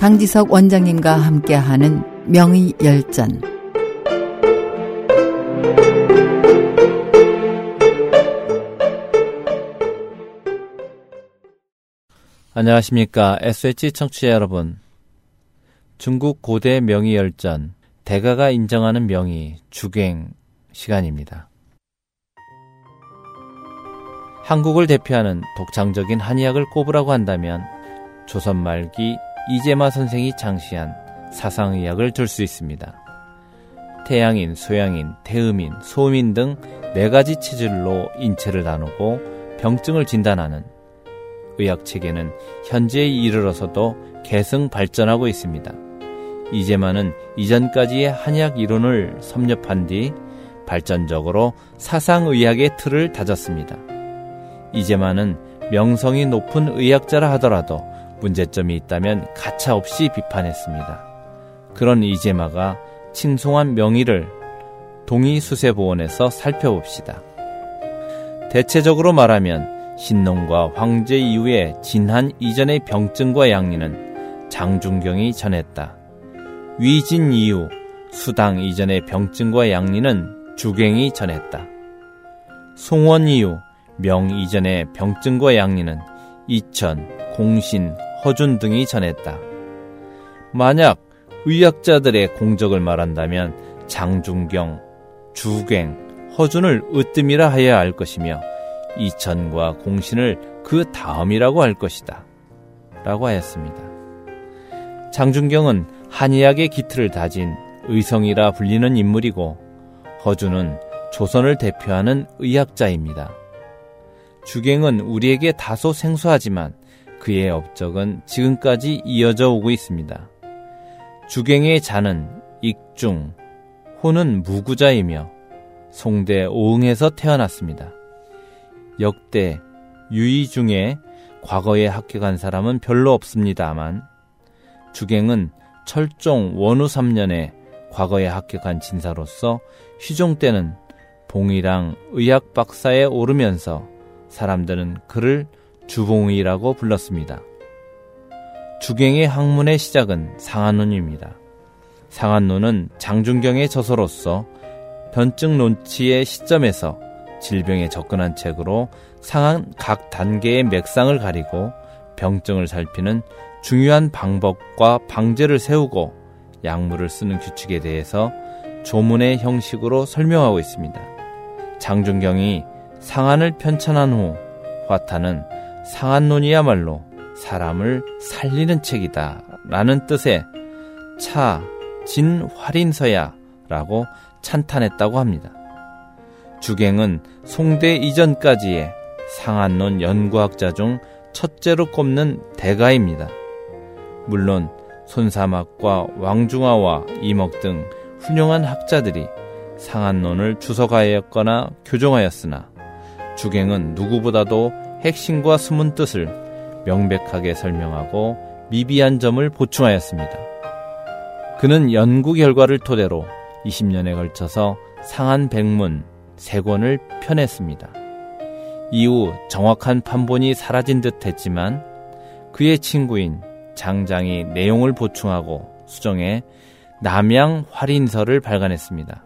강지석 원장님과 함께하는 명의 열전 안녕하십니까. SH 청취자 여러분. 중국 고대 명의 열전, 대가가 인정하는 명의, 주갱 시간입니다. 한국을 대표하는 독창적인 한의학을 꼽으라고 한다면 조선 말기 이재마 선생이 창시한 사상의학을 들 수 있습니다. 태양인, 소양인, 태음인, 소음인 등 네 가지 체질로 인체를 나누고 병증을 진단하는 의학 체계는 현재에 이르러서도 계승 발전하고 있습니다. 이제만은 이전까지의 한의학 이론을 섭렵한 뒤 발전적으로 사상의학의 틀을 다졌습니다. 이제만은 명성이 높은 의학자라 하더라도 문제점이 있다면 가차없이 비판했습니다. 그런 이제마가 칭송한 명의를 동의수세보원에서 살펴봅시다. 대체적으로 말하면 신농과 황제 이후에 진한 이전의 병증과 양리는 장중경이 전했다. 위진 이후 수당 이전의 병증과 양리는 주갱이 전했다. 송원 이후 명 이전의 병증과 양리는 이천, 공신, 허준 등이 전했다. 만약 의학자들의 공적을 말한다면 장중경, 주갱, 허준을 으뜸이라 하여야 할 것이며 이천과 공신을 그 다음이라고 할 것이다. 라고 하였습니다. 장준경은 한의학의 기틀을 다진 의성이라 불리는 인물이고 허준은 조선을 대표하는 의학자입니다. 주갱은 우리에게 다소 생소하지만 그의 업적은 지금까지 이어져 오고 있습니다. 주갱의 자는 익중, 호는 무구자이며 송대 오응에서 태어났습니다. 역대 유의 중에 과거에 합격한 사람은 별로 없습니다만 주갱은 철종 원후 3년에 과거에 합격한 진사로서 휘종 때는 봉이랑 의학 박사에 오르면서 사람들은 그를 주봉이라고 불렀습니다. 주갱의 학문의 시작은 상한론입니다. 상한론은 장준경의 저서로서 변증 논치의 시점에서 질병에 접근한 책으로 상한 각 단계의 맥상을 가리고 병증을 살피는 중요한 방법과 방제를 세우고 약물을 쓰는 규칙에 대해서 조문의 형식으로 설명하고 있습니다. 장준경이 상한을 편찬한 후 화타는 상한론이야말로 사람을 살리는 책이다 라는 뜻의 차, 진, 활인서야 라고 찬탄했다고 합니다. 주갱은 송대 이전까지의 상한론 연구학자 중 첫째로 꼽는 대가입니다. 물론 손사막과 왕중화와 이목 등 훌륭한 학자들이 상한론을 주석하였거나 교정하였으나 주갱은 누구보다도 핵심과 숨은 뜻을 명백하게 설명하고 미비한 점을 보충하였습니다. 그는 연구 결과를 토대로 20년에 걸쳐서 상한 백문, 세 권을 펴냈습니다. 이후 정확한 판본이 사라진 듯 했지만 그의 친구인 장장이 내용을 보충하고 수정해 남양 활인서를 발간했습니다.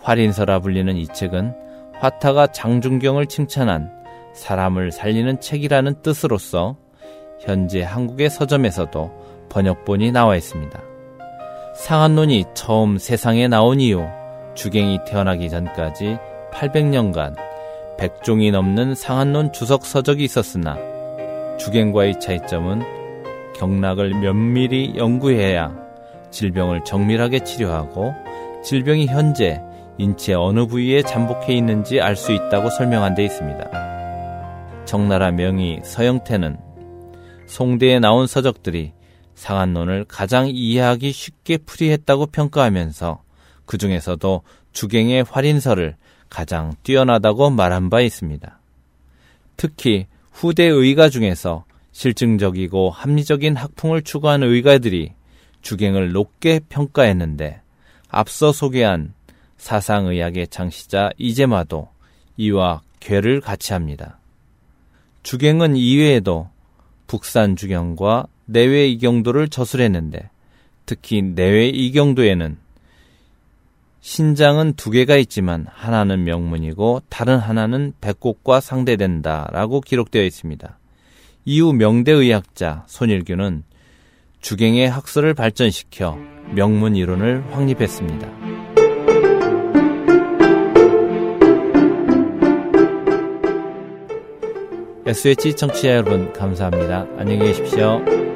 활인서라 불리는 이 책은 화타가 장중경을 칭찬한 사람을 살리는 책이라는 뜻으로서 현재 한국의 서점에서도 번역본이 나와 있습니다. 상한론이 처음 세상에 나온 이후 주갱이 태어나기 전까지 800년간 100종이 넘는 상한론 주석 서적이 있었으나 주갱과의 차이점은 경락을 면밀히 연구해야 질병을 정밀하게 치료하고 질병이 현재 인체 어느 부위에 잠복해 있는지 알 수 있다고 설명한 데 있습니다. 정나라 명의 서영태는 송대에 나온 서적들이 상한론을 가장 이해하기 쉽게 풀이했다고 평가하면서 그 중에서도 주갱의 활인설을 가장 뛰어나다고 말한 바 있습니다. 특히 후대 의가 중에서 실증적이고 합리적인 학풍을 추구한 의가들이 주갱을 높게 평가했는데 앞서 소개한 사상의학의 창시자 이제마도 이와 괴를 같이 합니다. 주갱은 이외에도 북산 주경과 내외 이경도를 저술했는데 특히 내외 이경도에는 신장은 두 개가 있지만 하나는 명문이고 다른 하나는 백곡과 상대된다라고 기록되어 있습니다. 이후 명대의학자 손일규는 주갱의 학설을 발전시켜 명문 이론을 확립했습니다. SH 청취자 여러분 감사합니다. 안녕히 계십시오.